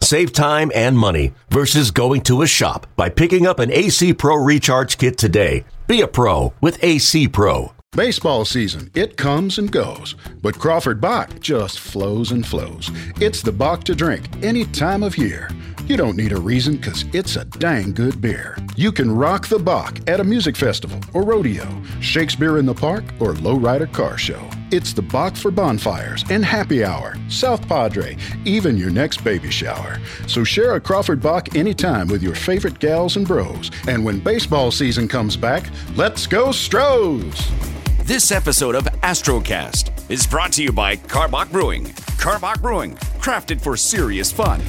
Save time and money versus going to a shop by picking up an AC Pro Recharge Kit today. Be a pro with AC Pro. Baseball season, it comes and goes, but Crawford Bock just flows and flows. It's the Bock to drink any time of year. You don't need a reason because it's a dang good beer. You can rock the Bock at a music festival or rodeo, Shakespeare in the Park, or lowrider car show. It's the Bock for bonfires and happy hour, South Padre, even your next baby shower. So share a Crawford Bock anytime with your favorite gals and bros. And when baseball season comes back, let's go Stros! This episode of Astrocast is brought to you by Karbach Brewing. Karbach Brewing, crafted for serious fun.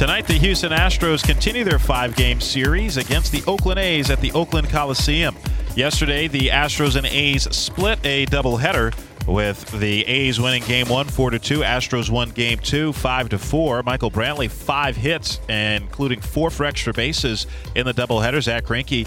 Tonight, the Houston Astros continue their five game series against the Oakland A's at the Oakland Coliseum. Yesterday, the Astros and A's split a doubleheader with the A's winning game one, four to two. Astros won game two, five to four. Michael Brantley, five hits, including four for extra bases in the doubleheader. Zack Greinke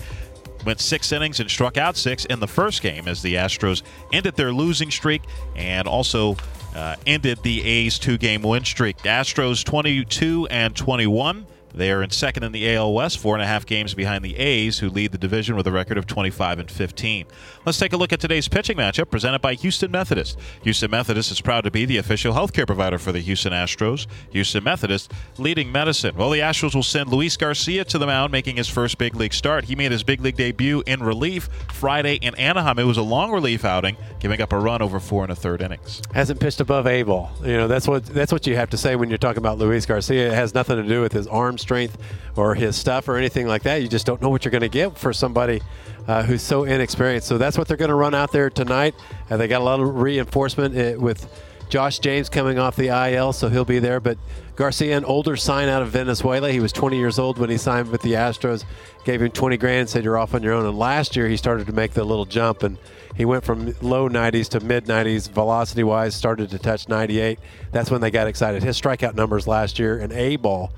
went six innings and struck out six in the first game as the Astros ended their losing streak and also uh, ended the A's two game win streak. Astros 22 and 21. They are in second in the AL West, four and a half games behind the A's, who lead the division with a record of 25 and 15. Let's take a look at today's pitching matchup presented by Houston Methodist. Houston Methodist is proud to be the official healthcare provider for the Houston Astros. Houston Methodist leading medicine. Well, the Astros will send Luis Garcia to the mound, making his first big league start. He made his big league debut in relief Friday in Anaheim. It was a long relief outing, giving up a run over four and a third innings. Hasn't pitched above A ball. You know that's what that's what you have to say when you're talking about Luis Garcia. It has nothing to do with his arms strength or his stuff or anything like that. You just don't know what you're going to get for somebody uh, who's so inexperienced. So that's what they're going to run out there tonight. Uh, they got a lot of reinforcement uh, with Josh James coming off the IL, so he'll be there. But Garcia, an older sign out of Venezuela. He was 20 years old when he signed with the Astros. Gave him 20 grand, said you're off on your own. And last year he started to make the little jump, and he went from low 90s to mid 90s velocity wise. Started to touch 98. That's when they got excited. His strikeout numbers last year in A ball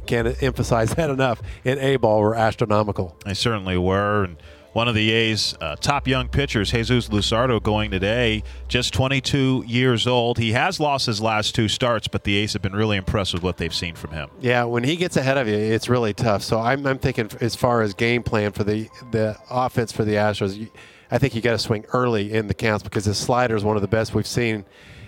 can't emphasize that enough. In A ball were astronomical. They certainly were. And one of the A's uh, top young pitchers, Jesus Luzardo, going today, just 22 years old. He has lost his last two starts, but the A's have been really impressed with what they've seen from him. Yeah, when he gets ahead of you, it's really tough. So I'm, I'm thinking as far as game plan for the the offense for the Astros, I think you got to swing early in the counts because his slider is one of the best we've seen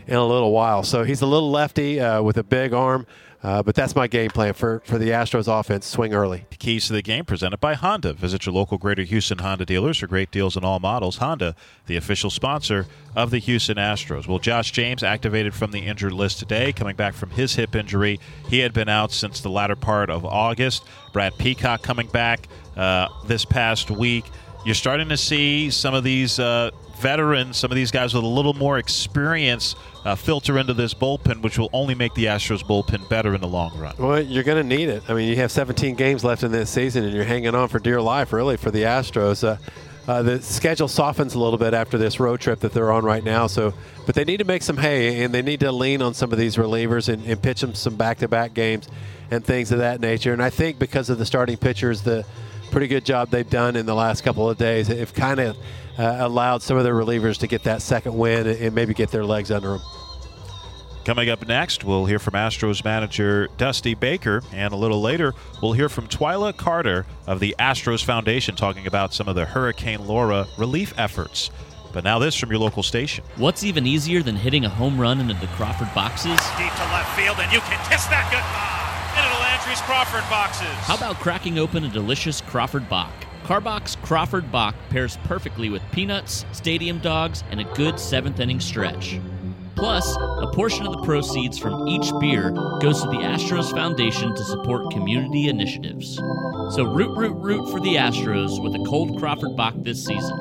in a little while. So he's a little lefty uh, with a big arm. Uh, but that's my game plan for, for the Astros offense. Swing early. Keys to the game presented by Honda. Visit your local Greater Houston Honda dealers for great deals on all models. Honda, the official sponsor of the Houston Astros. Well, Josh James activated from the injured list today, coming back from his hip injury. He had been out since the latter part of August. Brad Peacock coming back uh, this past week. You're starting to see some of these uh, veterans, some of these guys with a little more experience uh, filter into this bullpen, which will only make the Astros bullpen better in the long run. Well, you're going to need it. I mean, you have 17 games left in this season, and you're hanging on for dear life, really, for the Astros. Uh, uh, the schedule softens a little bit after this road trip that they're on right now. So, but they need to make some hay, and they need to lean on some of these relievers and, and pitch them some back-to-back games and things of that nature. And I think because of the starting pitchers, the pretty good job they've done in the last couple of days, have kind of uh, allowed some of their relievers to get that second win and maybe get their legs under them. Coming up next, we'll hear from Astros manager Dusty Baker, and a little later, we'll hear from Twila Carter of the Astros Foundation talking about some of the Hurricane Laura relief efforts. But now, this from your local station. What's even easier than hitting a home run into the Crawford boxes? Deep to left field, and you can kiss that goodbye into the Landry's Crawford boxes. How about cracking open a delicious Crawford Bock? Karbach's Crawford Bock pairs perfectly with peanuts, stadium dogs, and a good seventh inning stretch. Plus, a portion of the proceeds from each beer goes to the Astros Foundation to support community initiatives. So root, root, root for the Astros with a cold Crawford Bock this season.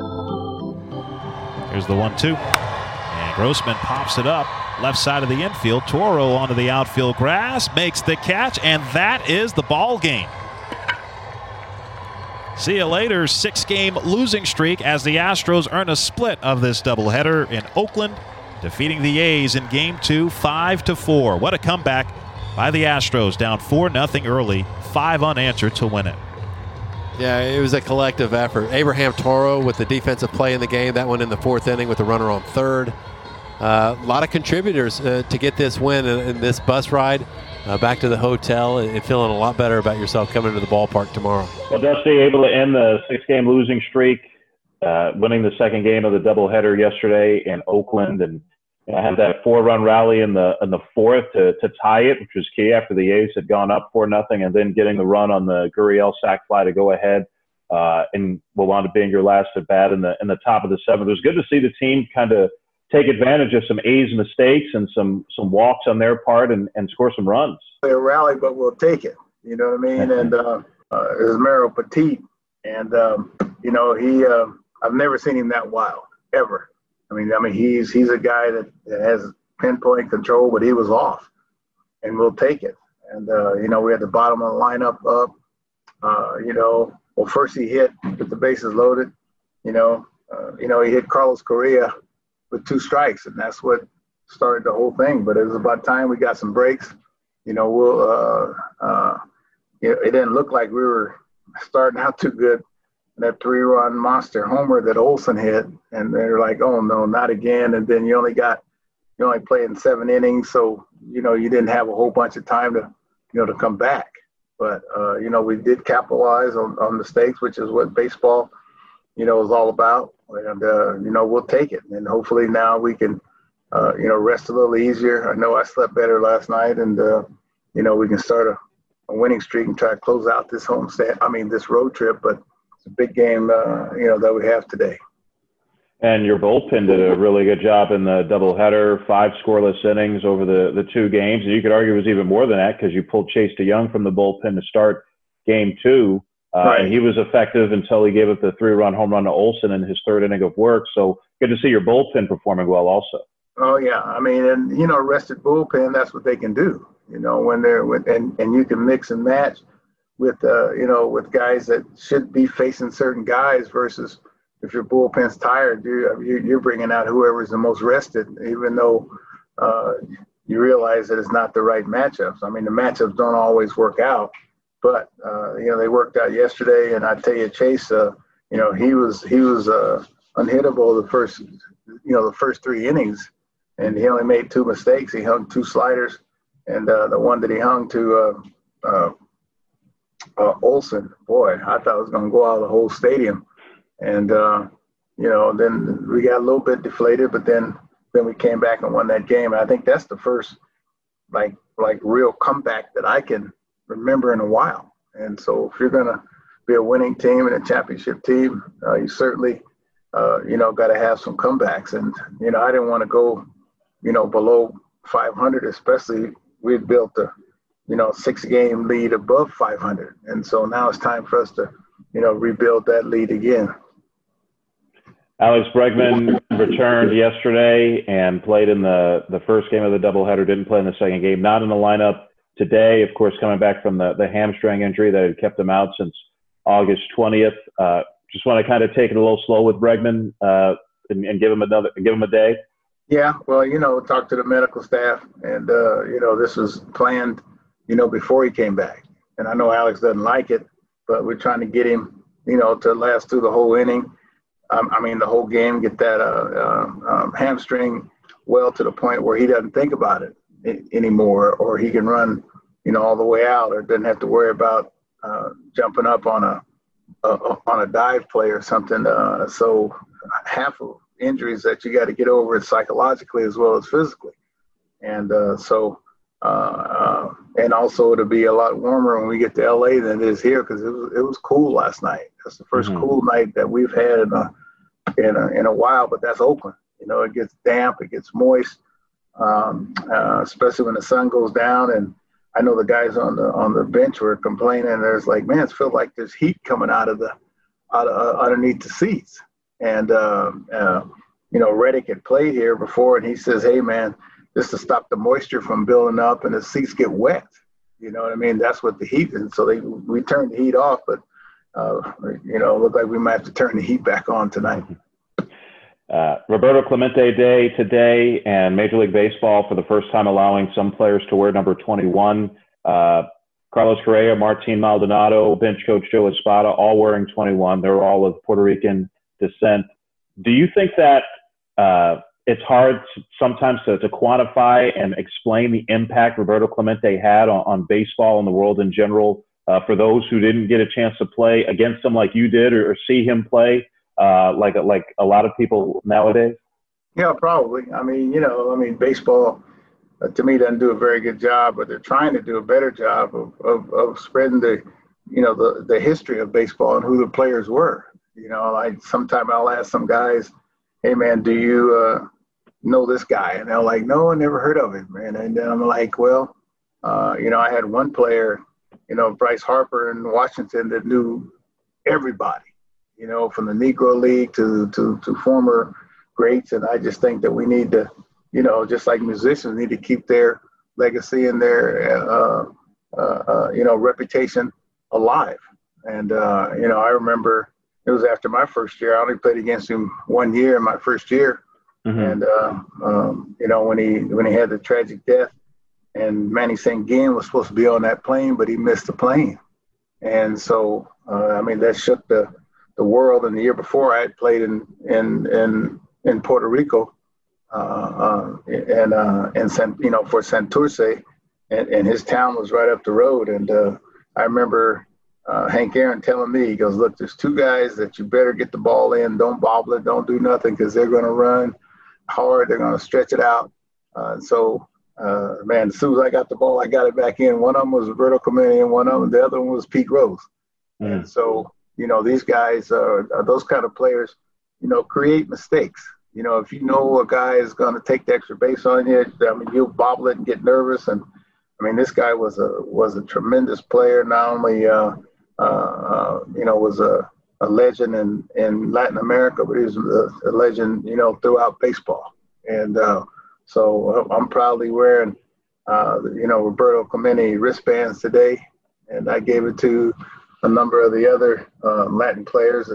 Here's the one two. And Grossman pops it up. Left side of the infield. Toro onto the outfield grass. Makes the catch. And that is the ball game. See you later. Six game losing streak as the Astros earn a split of this doubleheader in Oakland, defeating the A's in game two, 5 to 4. What a comeback by the Astros, down 4 0 early, five unanswered to win it. Yeah, it was a collective effort. Abraham Toro with the defensive play in the game, that one in the fourth inning with the runner on third. Uh, a lot of contributors uh, to get this win in, in this bus ride uh, back to the hotel and, feeling a lot better about yourself coming to the ballpark tomorrow. Well, Dusty able to end the six-game losing streak, uh, winning the second game of the doubleheader yesterday in Oakland, and know, had that four-run rally in the in the fourth to, to tie it, which was key after the A's had gone up four nothing, and then getting the run on the Gurriel sac fly to go ahead. Uh, and will wind up being your last at bat in the in the top of the seventh. It was good to see the team kind of take advantage of some A's mistakes and some some walks on their part and, and score some runs. A rally, but we'll take it. You know what I mean? and uh, uh, Yusmeiro Petit, and um, you know he. Uh, I've never seen him that wild ever. I mean, I mean he's he's a guy that, that has pinpoint control, but he was off, and we'll take it. And uh, you know we had the bottom of the lineup up. Uh, you know, well first he hit with the bases loaded. You know, uh, you know he hit Carlos Correa with two strikes, and that's what started the whole thing. But it was about time we got some breaks. You know, we'll. Uh, uh, it, didn't look like we were starting out too good. That three-run monster homer that Olson hit, and they're like, "Oh no, not again!" And then you only got you only played in seven innings, so you know you didn't have a whole bunch of time to you know to come back. But uh, you know we did capitalize on, on mistakes, which is what baseball you know is all about and uh, you know we'll take it. And hopefully now we can, uh, you know, rest a little easier. I know I slept better last night, and uh, you know we can start a, a, winning streak and try to close out this homestand. I mean this road trip, but it's a big game, uh, you know, that we have today. And your bullpen did a really good job in the doubleheader, five scoreless innings over the, the two games. And you could argue it was even more than that because you pulled Chase De Jong from the bullpen to start game two. Uh, right. And he was effective until he gave up the three-run home run to Olson in his third inning of work. So good to see your bullpen performing well, also. Oh yeah, I mean, and you know, rested bullpen, that's what they can do. You know, when they're with, and and you can mix and match with, uh, you know, with guys that should be facing certain guys versus if your bullpen's tired, you're you're bringing out whoever's the most rested, even though. Uh, you realize that it's not the right matchups. I mean, the matchups don't always work out but uh, you know they worked out yesterday, and I tell you, Chase, uh, you know he was he was uh, unhittable the first you know the first three innings, and he only made two mistakes. He hung two sliders, and uh, the one that he hung to uh, uh, Olson, boy, I thought it was going to go out of the whole stadium, and you know then we got a little bit deflated, but then then we came back and won that game. And I think that's the first like like real comeback that I can remember in a while. And so if you're going to be a winning team and a championship team, uh, you certainly, uh, you know, got to have some comebacks. And, you know, I didn't want to go, you know, below 500, especially we had built a, you know, six game lead above 500. And so now it's time for us to, you know, rebuild that lead again. Alex Bregman returned yesterday and played in the, the first game of the doubleheader, didn't play in the second game, not in the lineup today, of course, coming back from the, the hamstring injury that had kept him out since August 20th. Uh, just want to kind of take it a little slow with Bregman uh, and, and, give him another, give him a day. Yeah, well, you know, talk to the medical staff, and uh, you know, this was planned, you know, before he came back. And I know Alex doesn't like it, but we're trying to get him, you know, to last through the whole inning. Um, I mean, the whole game, get that uh, uh um, hamstring well to the point where he doesn't think about it anymore, or he can run, you know, all the way out, or doesn't have to worry about uh, jumping up on a, a, on a dive play or something. Uh, so half of injuries that you got to get over it psychologically as well as physically, and uh, so. Uh, uh, and also to be a lot warmer when we get to LA than it is here because it was it was cool last night. That's the 1st mm-hmm. cool night that we've had in a, in a in a while. But that's Oakland. You know, it gets damp, it gets moist, um, uh, especially when the sun goes down. And I know the guys on the on the bench were complaining. There's like, man, it feels like there's heat coming out of the out of, uh, underneath the seats. And um, uh, you know, Reddick had played here before, and he says, "Hey, man, just to stop the moisture from building up and the seats get wet." You know what I mean? That's what the heat. And so they we turned the heat off, but uh, you know, look like we might have to turn the heat back on tonight. Uh, Roberto Clemente Day today, and Major League Baseball for the first time allowing some players to wear number 21. Uh, Carlos Correa, Martin Maldonado, bench coach Joe Espada, all wearing 21. They're all of Puerto Rican descent. Do you think that uh, it's hard sometimes to, to, quantify and explain the impact Roberto Clemente had on, on baseball and the world in general uh, for those who didn't get a chance to play against him like you did or, or see him play uh, like like a lot of people nowadays? Yeah, probably. I mean, you know, I mean, baseball uh, to me doesn't do a very good job, but they're trying to do a better job of, of, of spreading the, you know, the, the history of baseball and who the players were. You know, like sometimes I'll ask some guys, hey man, do you uh, know this guy? And they're like, no, I never heard of him, man. And then I'm like, well, uh, you know, I had one player, you know, Bryce Harper in Washington that knew everybody, you know, from the Negro League to, to, to former greats. And I just think that we need to, you know, just like musicians need to keep their legacy and their, uh, uh, uh, you know, reputation alive. And, uh, you know, I remember it was after my first year. I only played against him one year in my first year. Mm-hmm. And, uh, um, you know, when he, when he had the tragic death and Manny Sanguillen was supposed to be on that plane, but he missed the plane. And so, uh, I mean, that shook the, the world. And the year before I had played in, in, in, in Puerto Rico uh, uh, and uh, and San, you know for Santurce, and, and his town was right up the road. And uh, I remember uh, Hank Aaron telling me, he goes, "Look, there's two guys that you better get the ball in. Don't bobble it. Don't do nothing because they're going to run hard. They're going to stretch it out." Uh, so, uh, man, as soon as I got the ball, I got it back in. One of them was Roberto Clemente, and one of them, the other one was Pete Rose. Mm. And so, you know, these guys are, are those kind of players. You know, create mistakes. You know, if you know a guy is going to take the extra base on you, I mean, you'll bobble it and get nervous. And I mean, this guy was a was a tremendous player. Not only uh, uh, uh, you know was a, a legend in, in Latin America, but he was a, a legend you know throughout baseball. And uh, so I'm proudly wearing uh, you know Roberto Clemente wristbands today, and I gave it to a number of the other uh, Latin players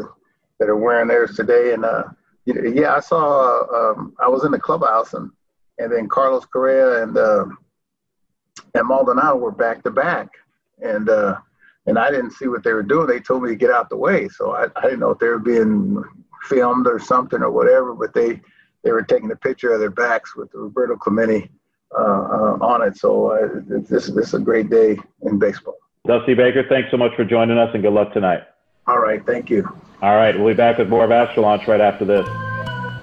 that are wearing theirs today. And yeah, I saw. Um, I was in the clubhouse, and and then Carlos Correa and uh, and Maldonado were back to back, and uh, and I didn't see what they were doing. They told me to get out the way, so I, I didn't know if they were being filmed or something or whatever. But they they were taking a picture of their backs with Roberto Clemente uh, uh, on it. So uh, this this is a great day in baseball. Dusty Baker, thanks so much for joining us, and good luck tonight. All right, thank you. All right, we'll be back with more of Astro Launch right after this.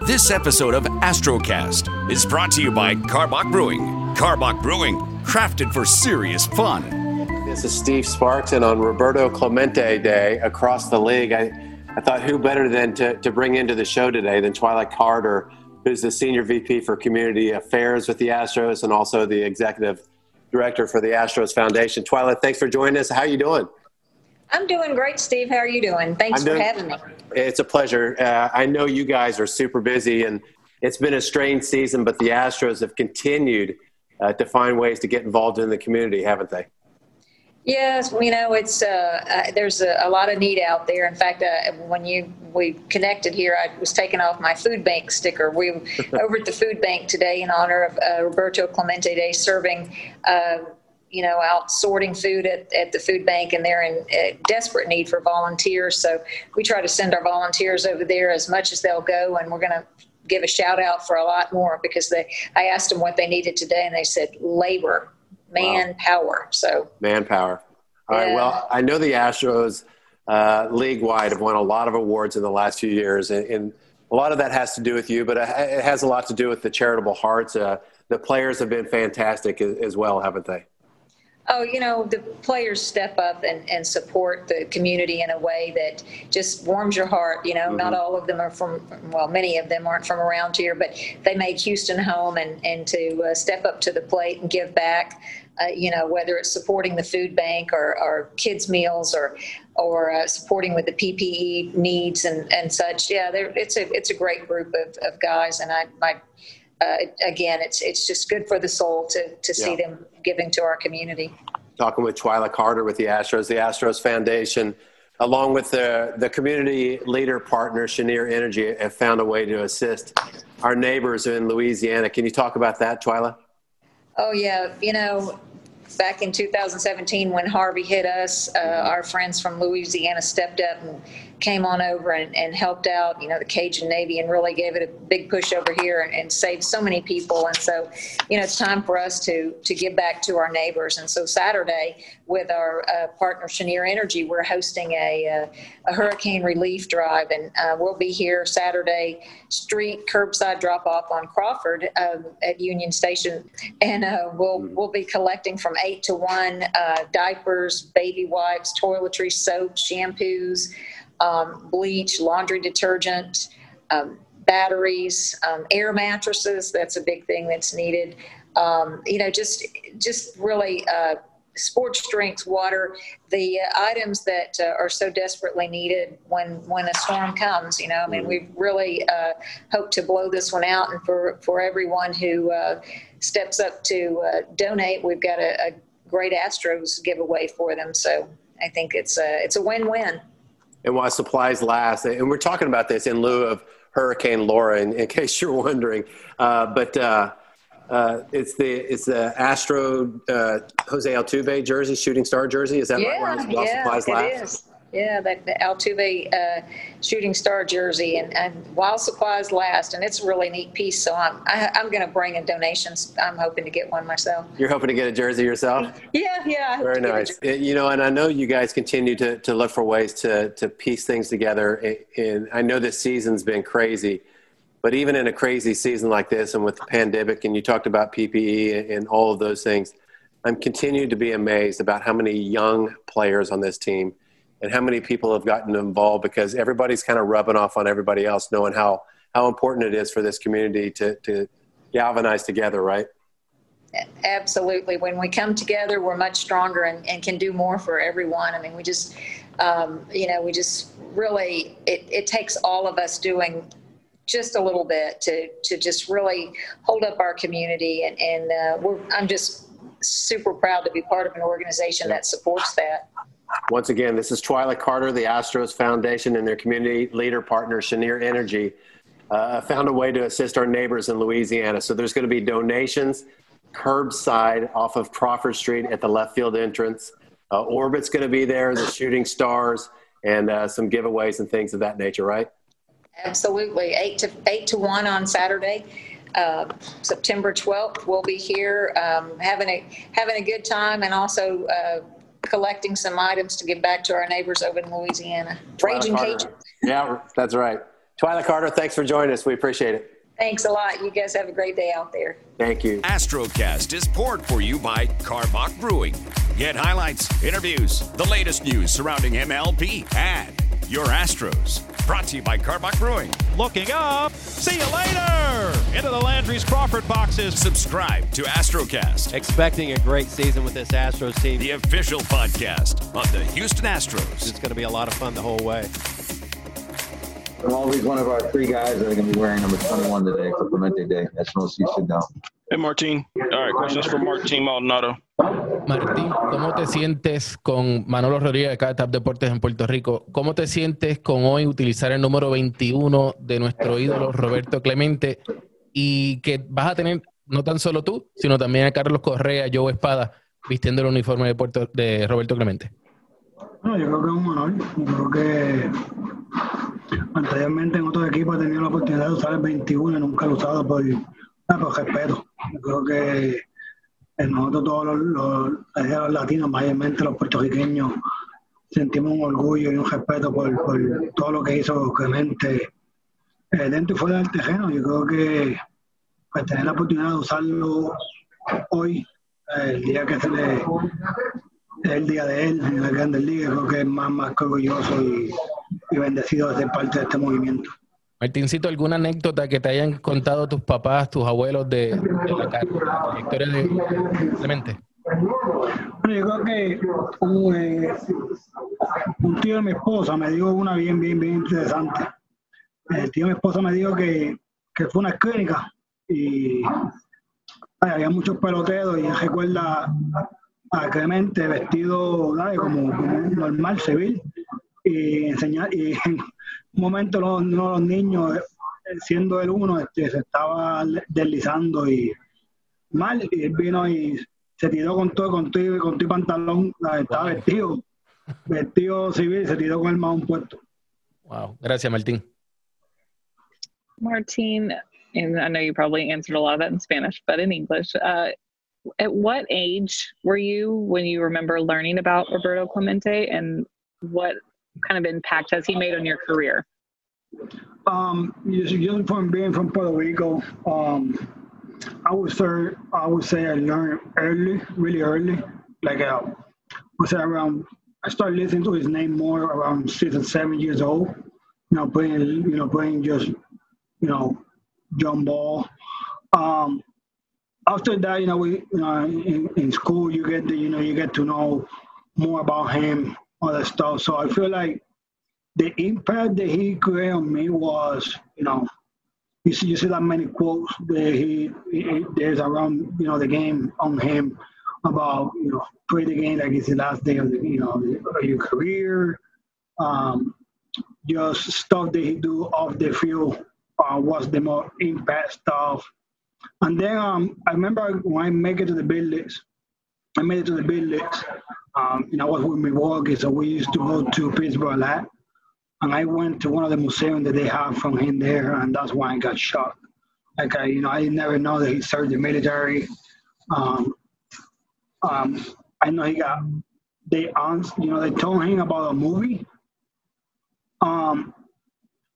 This episode of Astrocast is brought to you by Karbach Brewing. Karbach Brewing, crafted for serious fun. This is Steve Sparks, and on Roberto Clemente Day across the league, I, I thought who better than to, to bring into the show today than Twila Carter, who's the Senior VP for Community Affairs with the Astros and also the Executive Director for the Astros Foundation. Twila, thanks for joining us. How are you doing? I'm doing great, Steve. How are you doing? Thanks for having me. It's a pleasure. Uh, I know you guys are super busy, and it's been a strange season, but the Astros have continued uh, to find ways to get involved in the community, haven't they? Yes, you know it's uh, uh, there's a, a, lot of need out there. In fact, uh, when you we connected here, I was taking off my food bank sticker. We over at the food bank today in honor of uh, Roberto Clemente Day, serving uh, you know, out sorting food at, at the food bank and they're in uh, desperate need for volunteers. So we try to send our volunteers over there as much as they'll go. And we're going to give a shout out for a lot more because they, I asked them what they needed today and they said labor, manpower. Wow. So manpower. All yeah. right. Well, I know the Astros uh, league wide have won a lot of awards in the last few years and, and, a lot of that has to do with you, but it has a lot to do with the charitable hearts. Uh, the players have been fantastic as, well, haven't they? Oh, you know, the players step up and, and support the community in a way that just warms your heart. You know, mm-hmm. not all of them are from, well, many of them aren't from around here, but they made Houston home and, and to uh, step up to the plate and give back. Uh, you know, whether it's supporting the food bank or, or kids' meals or or uh, supporting with the PPE needs and, and such. Yeah, it's a it's a great group of, of guys, and I, I uh, again, it's it's just good for the soul to to see them giving to our community. Talking with Twila Carter with the Astros, the Astros Foundation along with the, the community leader partner, Cheniere Energy, have found a way to assist our neighbors in Louisiana. Can you talk about that, Twila? Oh, yeah. You know, back in 2017 when Harvey hit us, uh, our friends from Louisiana stepped up and came on over and, and helped out, you know, the Cajun Navy and really gave it a big push over here and, and saved so many people. And so, you know, it's time for us to to give back to our neighbors. And so Saturday, with our uh, partner Cheniere Energy, we're hosting a, uh, a hurricane relief drive, and uh, we'll be here Saturday street curbside drop off on Crawford um, at Union Station, and uh, we'll we'll be collecting from eight to one uh, diapers, baby wipes, toiletry, soap, shampoos um, bleach, laundry detergent, um, batteries, um, air mattresses. That's a big thing that's needed. Um, you know, just just really uh, sports drinks, water, the uh, items that uh, are so desperately needed when when a storm comes. You know, I mean, we really uh, hope to blow this one out, and for for everyone who uh, steps up to uh, donate, we've got a, a great Astros giveaway for them. So I think it's a it's a win win and while supplies last. And we're talking about this in lieu of Hurricane Laura, in, in case you're wondering. Uh, but uh, uh, it's the it's the Astro uh, Jose Altuve jersey, shooting star jersey. Is that yeah, right? While yeah, supplies last? Is. Yeah, that the Altuve uh, shooting star jersey, and, and while supplies last, and it's a really neat piece. So I'm I, am i am going to bring in donations. I'm hoping to get one myself. You're hoping to get a jersey yourself? Yeah, yeah. Very nice. You know, and I know you guys continue to to look for ways to to piece things together. And I know this season's been crazy. But even in a crazy season like this, and with the pandemic, and you talked about PPE and all of those things, I'm continued to be amazed about how many young players on this team and how many people have gotten involved because everybody's kind of rubbing off on everybody else, knowing how, how important it is for this community to, to galvanize together, right? Absolutely. When we come together, we're much stronger and, and can do more for everyone. I mean, we just, um, you know, we just really, it, it takes all of us doing just a little bit to, to just really hold up our community. And, and uh, I'm just super proud to be part of an organization that supports that. Once again, this is Twila Carter, the Astros Foundation, and their community leader partner, Cheniere Energy, uh, found a way to assist our neighbors in Louisiana. So there's going to be donations curbside off of Crawford Street at the left field entrance. Uh, Orbit's going to be there, the Shooting Stars, and uh, some giveaways and things of that nature, right? Absolutely. Eight to eight to one on Saturday. Uh, September 12th, we'll be here um, having a having a good time and also uh, collecting some items to give back to our neighbors over in Louisiana. Raging Cajun. yeah, that's right. Twila Carter, thanks for joining us. We appreciate it. Thanks a lot. You guys have a great day out there. Thank you. Astrocast is poured for you by Karbach Brewing. Get highlights, interviews, the latest news surrounding MLB, and your Astros. Brought to you by Karbach Brewing. Looking up. See you later. Into the Landry's Crawford boxes. Subscribe to Astrocast. Expecting a great season with this Astros team. The official podcast of the Houston Astros. It's going to be a lot of fun the whole way. I'm always one of our three guys that are going to be wearing number 21 today for Clemente Day. That's no seat sit down. Hey, Martin. All right, questions for Martin Maldonado. Martín, ¿cómo te sientes con Manolo Rodríguez de Catap Deportes en Puerto Rico? ¿Cómo te sientes con hoy utilizar el número 21 de nuestro ídolo Roberto Clemente y que vas a tener no tan solo tú, sino también a Carlos Correa, Joe Espada, vistiendo el uniforme de, Puerto, de Roberto Clemente? No, yo creo que es un honor. Yo creo que anteriormente en otros equipos he tenido la oportunidad de usar el 21 y nunca lo he usado por, por respeto. Yo creo que nosotros todos los, los, latinos, mayormente los puertorriqueños, sentimos un orgullo y un respeto por, todo lo que hizo Clemente eh, dentro y fuera del terreno. Yo creo que pues, tener la oportunidad de usarlo hoy, eh, el día que se le el día de él en la Grandes Ligas, creo que es más, más orgulloso y, y bendecido de ser parte de este movimiento. Martincito, ¿alguna anécdota que te hayan contado tus papás, tus abuelos de, la, trayectoria de Clemente? Bueno, yo creo que un, eh, un, tío de mi esposa me dijo una bien, bien, bien interesante. El tío de mi esposa me dijo que, que fue una clínica y había muchos peloteros y recuerda a Clemente vestido como, normal, civil, y enseñar, y momento los, los niños, eh, siendo el uno, este, se estaba deslizando y mal, y él vino y se tiró con todo, con todo, con todo pantalón, estaba vestido, vestido civil, se tiró con el un puesto. Wow, gracias Martín. Martin, and I know you probably answered a lot of that in Spanish, but in English, uh, at what age were you when you remember learning about Roberto Clemente and what kind of impact has he made on your career? Um, just, from being from Puerto Rico, um, I would say I would say I learned early, really early. Like uh, I would say around I started listening to his name more around six or seven years old. You know, playing you know playing just you know jump ball. Um, after that, you know, we you know, in, in school you get the, you know you get to know more about him, that stuff. So I feel like the impact that he created on me was, you know, you see you see that many quotes that he, he there's around you know the game on him about you know play the game like it's the last day of the you know your career. Um, just stuff that he do off the field uh, was the more impact stuff and then um, I remember when I made it to the leagues, I made it to the leagues. Um, and I was with Milwaukee, so we used to go to Pittsburgh a lot. And I went to one of the museums that they have from him there, and that's why I got shot. Like I, you know, I never know that he served the military. Um, um, I know he got they you know, they told him about a movie. Um,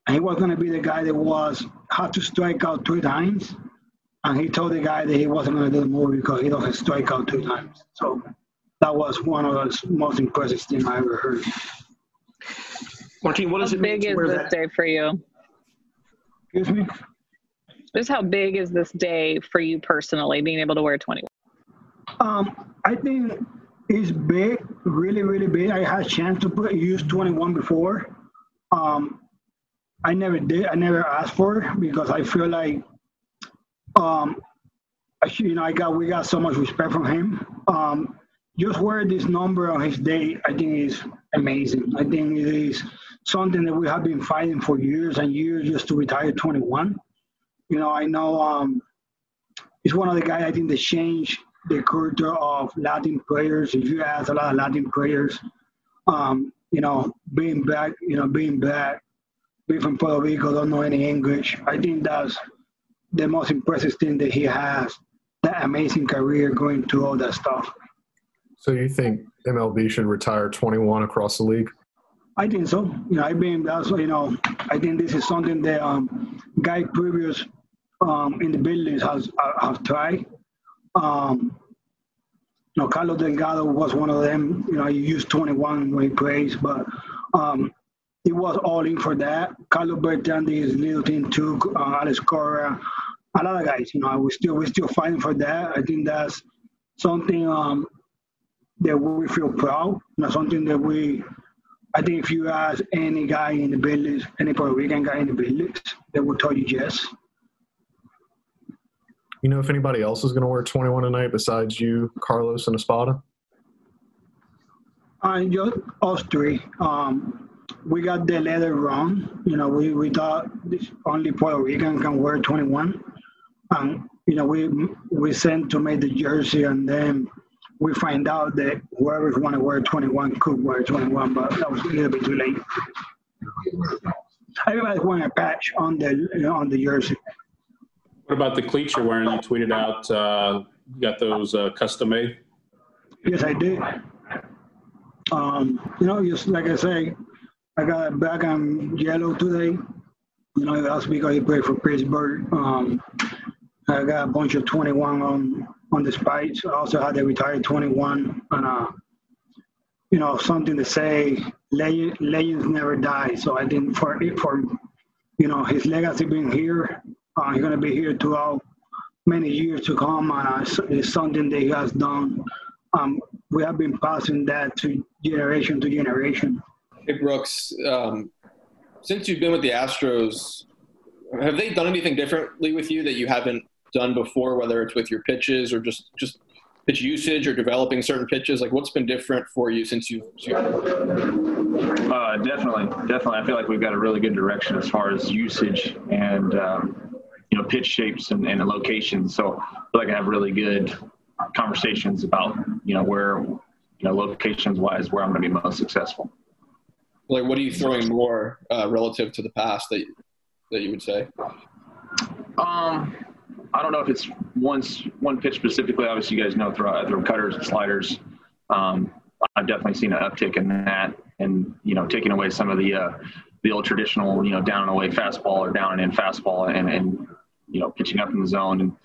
and he was gonna be the guy that was had to strike out three times and he told the guy that he wasn't going to do the movie because he doesn't strike out two times. So that was one of the most impressive things I ever heard. Martin, what how it big is this that? day for you? Excuse me? Just how big is this day for you personally, being able to wear 21? Um, I think it's big, really, really big. I had a chance to put, use 21 before. Um, I never did. I never asked for it because I feel like um, you know, I got we got so much respect from him. Um, just wear this number on his day, I think is amazing. I think it is something that we have been fighting for years and years just to retire 21. You know, I know um, he's one of the guys I think that changed the culture of Latin players. If you ask a lot of Latin players, um, you know, being back, you know, being back, being from Puerto Rico, don't know any English. I think that's the most impressive thing that he has, that amazing career going through all that stuff. So you think MLB should retire 21 across the league? I think so. Know, I mean, that's you know, I think this is something that um, guy previous um, in the buildings has uh, have tried. Um, you know, Carlos Delgado was one of them. You know, he used 21 when he plays, but um, was all in for that. Carlos Beltran, his little team took uh, Alex Cora, a lot of guys. You know, we still we still fighting for that. I think that's something um, that we feel proud. not something that we. I think if you ask any guy in the buildings, any Puerto Rican guy in the buildings, they will tell you yes. You know if anybody else is going to wear 21 tonight besides you, Carlos, and Espada? Uh, just us three. Um, we got the letter wrong. You know, we, we thought only Puerto Rican can wear 21. And, you know, we we sent to make the jersey and then we find out that whoever want to wear 21 could wear 21, but that was a little bit too late. Everybody's wearing a patch on the on the jersey. What about the cleats you're wearing? You tweeted out uh, you got those uh, custom made. Yes, I did. Um, you know, just like I say, I got a black and yellow today. You know, that's because he played for Pittsburgh. Um, I got a bunch of 21 on on the spikes. I also had the retired 21 and uh, you know, something to say. Legend, legends never die. So I think for for you know his legacy being here, uh, he's gonna be here throughout many years to come, and uh, it's something that he has done. Um, we have been passing that to generation to generation. Hey Brooks, um, since you've been with the Astros, have they done anything differently with you that you haven't done before, whether it's with your pitches or just just pitch usage or developing certain pitches? Like, what's been different for you since you've? Uh, definitely, definitely. I feel like we've got a really good direction as far as usage and um, you know pitch shapes and, and locations. So I feel like I have really good conversations about you know where you know locations wise where I'm going to be most successful. Like, what are you throwing more uh, relative to the past that that you would say? Um, I don't know if it's one one pitch specifically. Obviously, you guys know throw, throw cutters and sliders. Um, I've definitely seen an uptick in that, and you know, taking away some of the uh, the old traditional, you know, down and away fastball or down and in fastball, and and you know, pitching up in the zone and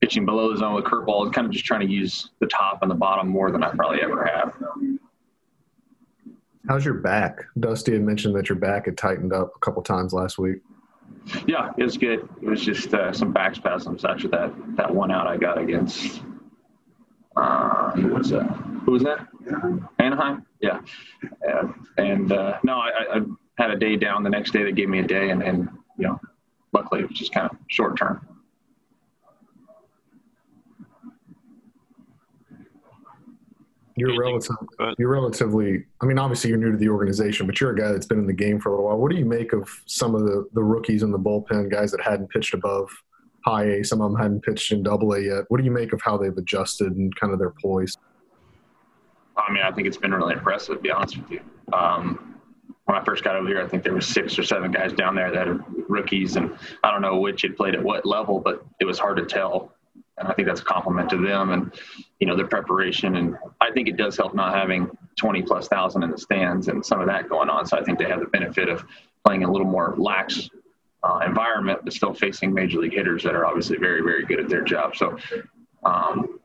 pitching below the zone with curveball, kind of just trying to use the top and the bottom more than I probably ever have. How's your back? Dusty had mentioned that your back had tightened up a couple times last week. Yeah, it was good. It was just uh, some back spasms after that that one out I got against. Uh, who was that? Who was that? Anaheim. Yeah, uh, and uh, no, I, I, had a day down the next day. They gave me a day, and, and you know, luckily it was just kind of short term. You're relatively, you're relatively. I mean, obviously you're new to the organization, but you're a guy that's been in the game for a little while. What do you make of some of the the rookies in the bullpen, guys that hadn't pitched above high A, some of them hadn't pitched in Double A yet? What do you make of how they've adjusted and kind of their poise? I mean, I think it's been really impressive. To be honest with you, um, when I first got over here, I think there were six or seven guys down there that are rookies, and I don't know which had played at what level, but it was hard to tell and I think that's a compliment to them and you know their preparation. And I think it does help not having 20 plus thousand in the stands and some of that going on. So I think they have the benefit of playing a little more lax uh, environment, but still facing major league hitters that are obviously very very good at their job. So. Um,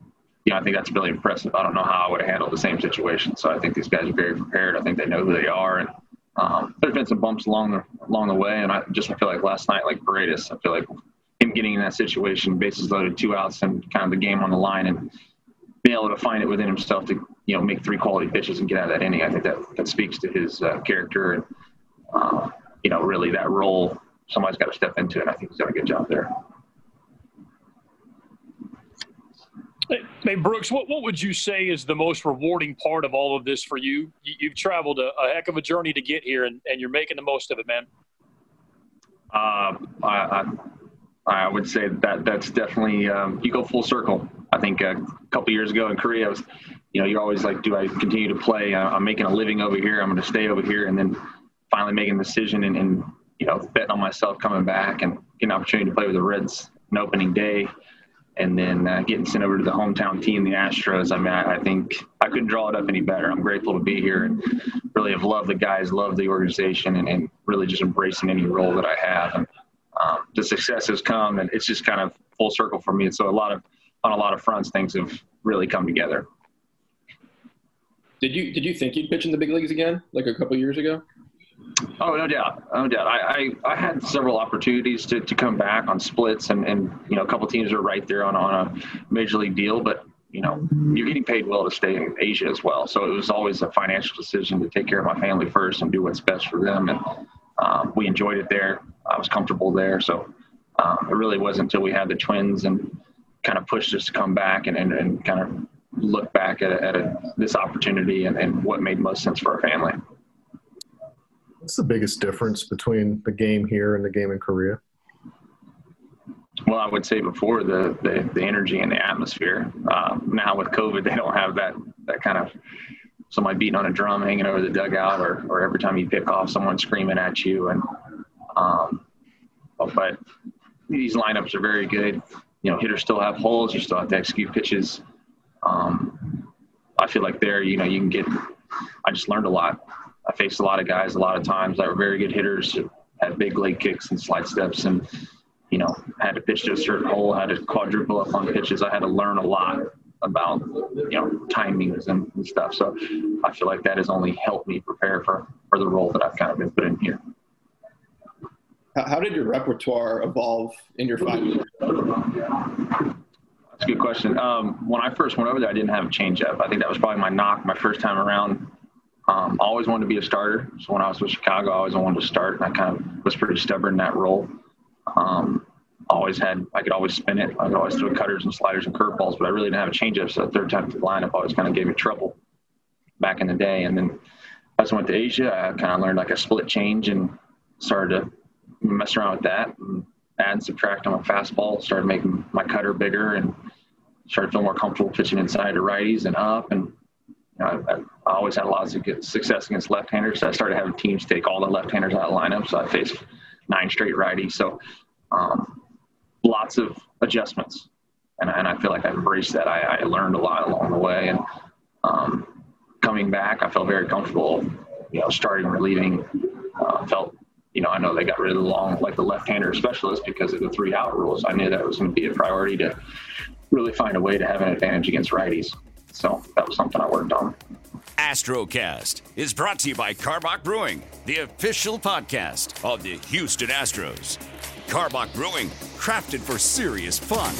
yeah, I think that's really impressive. I don't know how I would have handled the same situation. So I think these guys are very prepared. I think they know who they are, and um, there's been some bumps along the along the way. And I just feel like last night, like Paredes, I feel like him getting in that situation, bases loaded, two outs, and kind of the game on the line, and being able to find it within himself to you know make three quality pitches and get out of that inning. I think that that speaks to his uh, character and uh, you know really that role. Somebody's got to step into it. I think he's done a good job there. Hey, Brooks, what, what would you say is the most rewarding part of all of this for you? you have traveled a, a, heck of a journey to get here, and, and you're making the most of it, man. Uh, I, I, I would say that that's definitely um, you go full circle. I think uh, a couple years ago in Korea, I was, you know, you're always like, do I continue to play? Uh, I'm making a living over here. I'm going to stay over here, and then finally making a decision and, and, you know betting on myself coming back and getting an opportunity to play with the Reds an opening day, and then uh, getting sent over to the hometown team, the Astros. I mean, I, I, think I couldn't draw it up any better. I'm grateful to be here and really have loved the guys, loved the organization, and, and really just embracing any role that I have. And, um, the success has come, and it's just kind of full circle for me. And so a lot of on a lot of fronts, things have really come together. Did you did you think you'd pitch in the big leagues again, like a couple years ago? Oh, no doubt, no doubt. I, I, I, had several opportunities to, to come back on splits, and, and you know a couple teams are right there on on a major league deal, but you know you're getting paid well to stay in Asia as well. So it was always a financial decision to take care of my family first and do what's best for them, and um, we enjoyed it there. I was comfortable there. So um, it really wasn't until we had the twins and kind of pushed us to come back and, and, and kind of look back at, a, at a, this opportunity and, and what made most sense for our family. What's the biggest difference between the game here and the game in Korea? Well, I would say before the the, the energy and the atmosphere. Uh, now with COVID, they don't have that that kind of somebody beating on a drum, hanging over the dugout, or or every time you pick off, someone screaming at you. And um, but these lineups are very good. You know, hitters still have holes. You still have to execute pitches. Um, I feel like there, you know, you can get. I just learned a lot. I faced a lot of guys a lot of times that were very good hitters, had big leg kicks and slide steps, and you know, had to pitch to a certain hole, had to quadruple up on pitches. I had to learn a lot about you know timings and, and stuff. So I feel like that has only helped me prepare for for the role that I've kind of been put in here. How did your repertoire evolve in your five years? That's a good question. Um, when I first went over there, I didn't have a changeup. I think that was probably my knock my first time around. Um, I always wanted to be a starter. So when I was with Chicago, I always wanted to start, and I kind of was pretty stubborn in that role. Um, always had, I could always spin it. I could always throw cutters and sliders and curveballs, but I really didn't have a changeup. So the third time through the lineup always kind of gave me trouble back in the day. And then as I went to Asia, I kind of learned like a split change and started to mess around with that and add and subtract on my fastball. Started making my cutter bigger and started feeling more comfortable pitching inside to righties and up. And you know, I, I always had a lot of success against left-handers. So I started having teams take all the left-handers out of lineup. So I faced nine straight righties. So um, lots of adjustments. And, and I feel like I embraced that. I, I learned a lot along the way. And um, coming back, I felt very comfortable, you know, starting relieving. Uh, felt, you know, I know they got rid of the long, like the left-hander specialist because of the three-out rules. I knew that was going to be a priority to really find a way to have an advantage against righties. So that was something I worked on. Astrocast is brought to you by Karbach Brewing, the official podcast of the Houston Astros. Karbach Brewing, crafted for serious fun.